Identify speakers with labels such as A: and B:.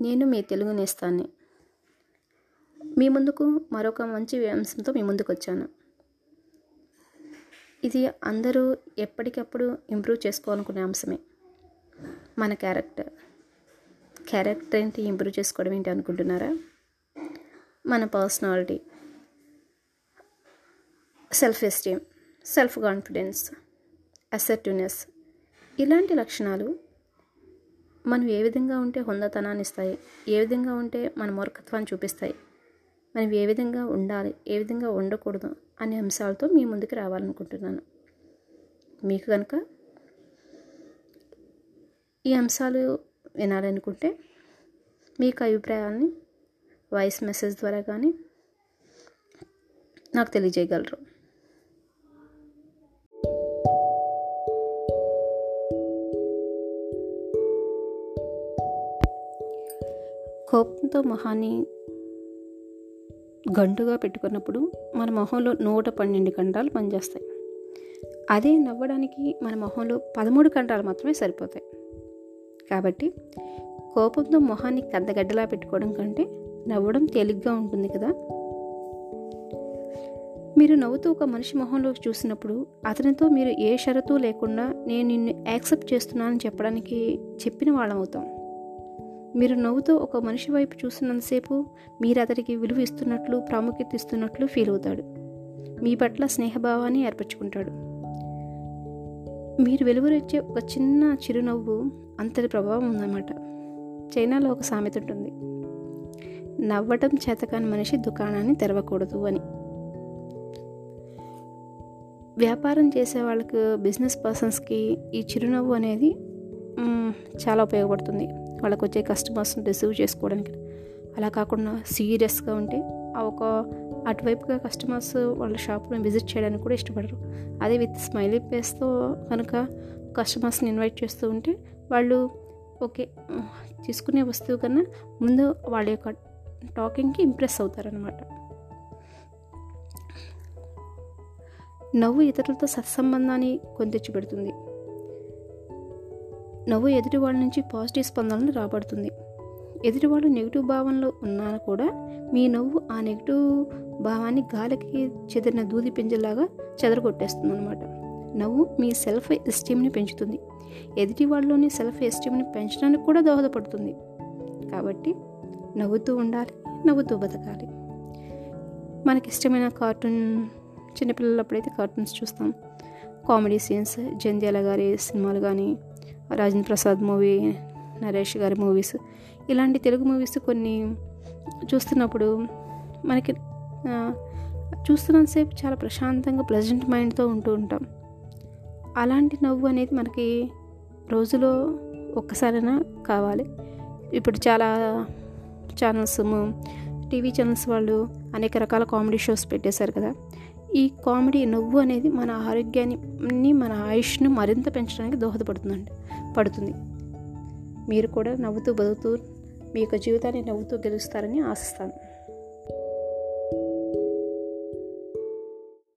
A: నేను మీ తెలుగు నేస్తాన్ని. మీ ముందుకు మరొక మంచి అంశంతో మీ ముందుకు వచ్చాను ఇది అందరూ ఎప్పటికప్పుడు ఇంప్రూవ్ చేసుకోవాలనుకునే అంశమే. మన క్యారెక్టర్. క్యారెక్టర్ ఏంటి ఇంప్రూవ్ చేసుకోవడం ఏంటి అనుకుంటున్నారా? మన personality. Self esteem self confidence assertiveness. ఇలాంటి లక్షణాలు మనం ఏ విధంగా ఉంటే హుందతనాన్ని ఇస్తాయి ఏ విధంగా ఉంటే మన మూర్ఖత్వాన్ని చూపిస్తాయి మనం ఏ విధంగా ఉండాలి ఏ విధంగా ఉండకూడదు అనే అంశాలతో మీ ముందుకు రావాలనుకుంటున్నాను. మీకు కనుక ఈ అంశాలు వినాలనుకుంటే మీకు అభిప్రాయాన్ని వాయిస్ మెసేజ్ ద్వారా కానీ నాకు తెలియజేయగలరు. కోపంతో మొహాన్ని గంటుగా పెట్టుకున్నప్పుడు మన మొహంలో నూట పన్నెండు కండాలు పనిచేస్తాయి. అదే నవ్వడానికి మన మొహంలో పదమూడు కండాలు మాత్రమే సరిపోతాయి. కాబట్టి కోపంతో మొహాన్ని కద్దగడ్డలా పెట్టుకోవడం కంటే నవ్వడం తేలిగ్గా ఉంటుంది కదా? మీరు నవ్వుతూ ఒక మనిషి మొహంలోకి చూసినప్పుడు అతనితో మీరు ఏ షరతు లేకుండా నేను నిన్ను యాక్సెప్ట్ చేస్తున్నానని చెప్పడానికి చెప్పిన వాళ్ళం అవుతాం. మీరు నవ్వుతో ఒక మనిషి వైపు చూస్తున్నంతసేపు మీరు అతడికి విలువ ఇస్తున్నట్లు ప్రాముఖ్యత ఇస్తున్నట్లు ఫీల్ అవుతాడు. మీ పట్ల స్నేహభావాన్ని ఏర్పరచుకుంటాడు. మీరు వెలువరిచ్చే ఒక చిన్న చిరునవ్వు అంతటి ప్రభావం ఉందన్నమాట. చైనాలో ఒక సామెత ఉంటుంది. నవ్వటం చేతకాని మనిషి దుకాణాన్ని తెరవకూడదు అని. వ్యాపారం చేసే వాళ్ళకు బిజినెస్ పర్సన్స్కి ఈ చిరునవ్వు అనేది చాలా ఉపయోగపడుతుంది. వాళ్ళకి వచ్చే కస్టమర్స్ని రిసీవ్ చేసుకోవడానికి. అలా కాకుండా సీరియస్గా ఉంటే ఆ ఒక అటువైపుగా కస్టమర్స్ వాళ్ళ షాప్లో విజిట్ చేయడానికి కూడా ఇష్టపడరు. అదే విత్ స్మైలీ ఫేస్తో కనుక కస్టమర్స్ని ఇన్వైట్ చేస్తూ ఉంటే వాళ్ళు ఓకే తీసుకునే వస్తువు కన్నా ముందు వాళ్ళ యొక్క టాకింగ్కి ఇంప్రెస్ అవుతారనమాట నవ్వు ఇతరులతో సత్సంబంధాన్ని కొంతెచ్చి పెడుతుంది. నవ్వు ఎదుటి వాళ్ళ నుంచి పాజిటివ్ స్పందనలు రాబడుతుంది. ఎదుటి నెగిటివ్ భావంలో ఉన్నా కూడా మీ నవ్వు ఆ నెగిటివ్ భావాన్ని గాలికి చెదిరిన దూది పింజలాగా చెదరగొట్టేస్తుంది అనమాట నవ్వు మీ సెల్ఫ్ ఎస్టీమ్ని పెంచుతుంది. ఎదుటి వాళ్ళలోని సెల్ఫ్ ఎస్టీమ్ని పెంచడానికి కూడా దోహదపడుతుంది. కాబట్టి నవ్వుతూ ఉండాలి నవ్వుతూ బతకాలి. మనకి ఇష్టమైన కార్టూన్ చిన్నపిల్లలప్పుడైతే కార్టూన్స్ చూస్తాం. కామెడీ సీన్స్ జంధ్యాల గారి సినిమాలు కానీ రాజేంద్ర ప్రసాద్ మూవీ నరేష్ గారి మూవీస్. ఇలాంటి తెలుగు మూవీస్ కొన్ని చూస్తున్నప్పుడు మనకి చూస్తున్నంతసేపు చాలా ప్రశాంతంగా ప్లెజెంట్ మైండ్తో ఉంటూ ఉంటాం. అలాంటి నవ్వు అనేది మనకి రోజులో ఒక్కసారైనా కావాలి. ఇప్పుడు చాలా ఛానల్స్ టీవీ ఛానల్స్ వాళ్ళు అనేక రకాల కామెడీ షోస్ పెట్టేశారు కదా. ఈ కామెడీ నవ్వు అనేది మన ఆరోగ్యాన్ని మన ఆయుష్ను మరింత పెంచడానికి దోహదపడుతుందండి పడుతుంది. మీరు కూడా నవ్వుతూ బతుకుతూ మీ యొక్క జీవితాన్ని నవ్వుతూ గెలుస్తారని ఆశిస్తాను.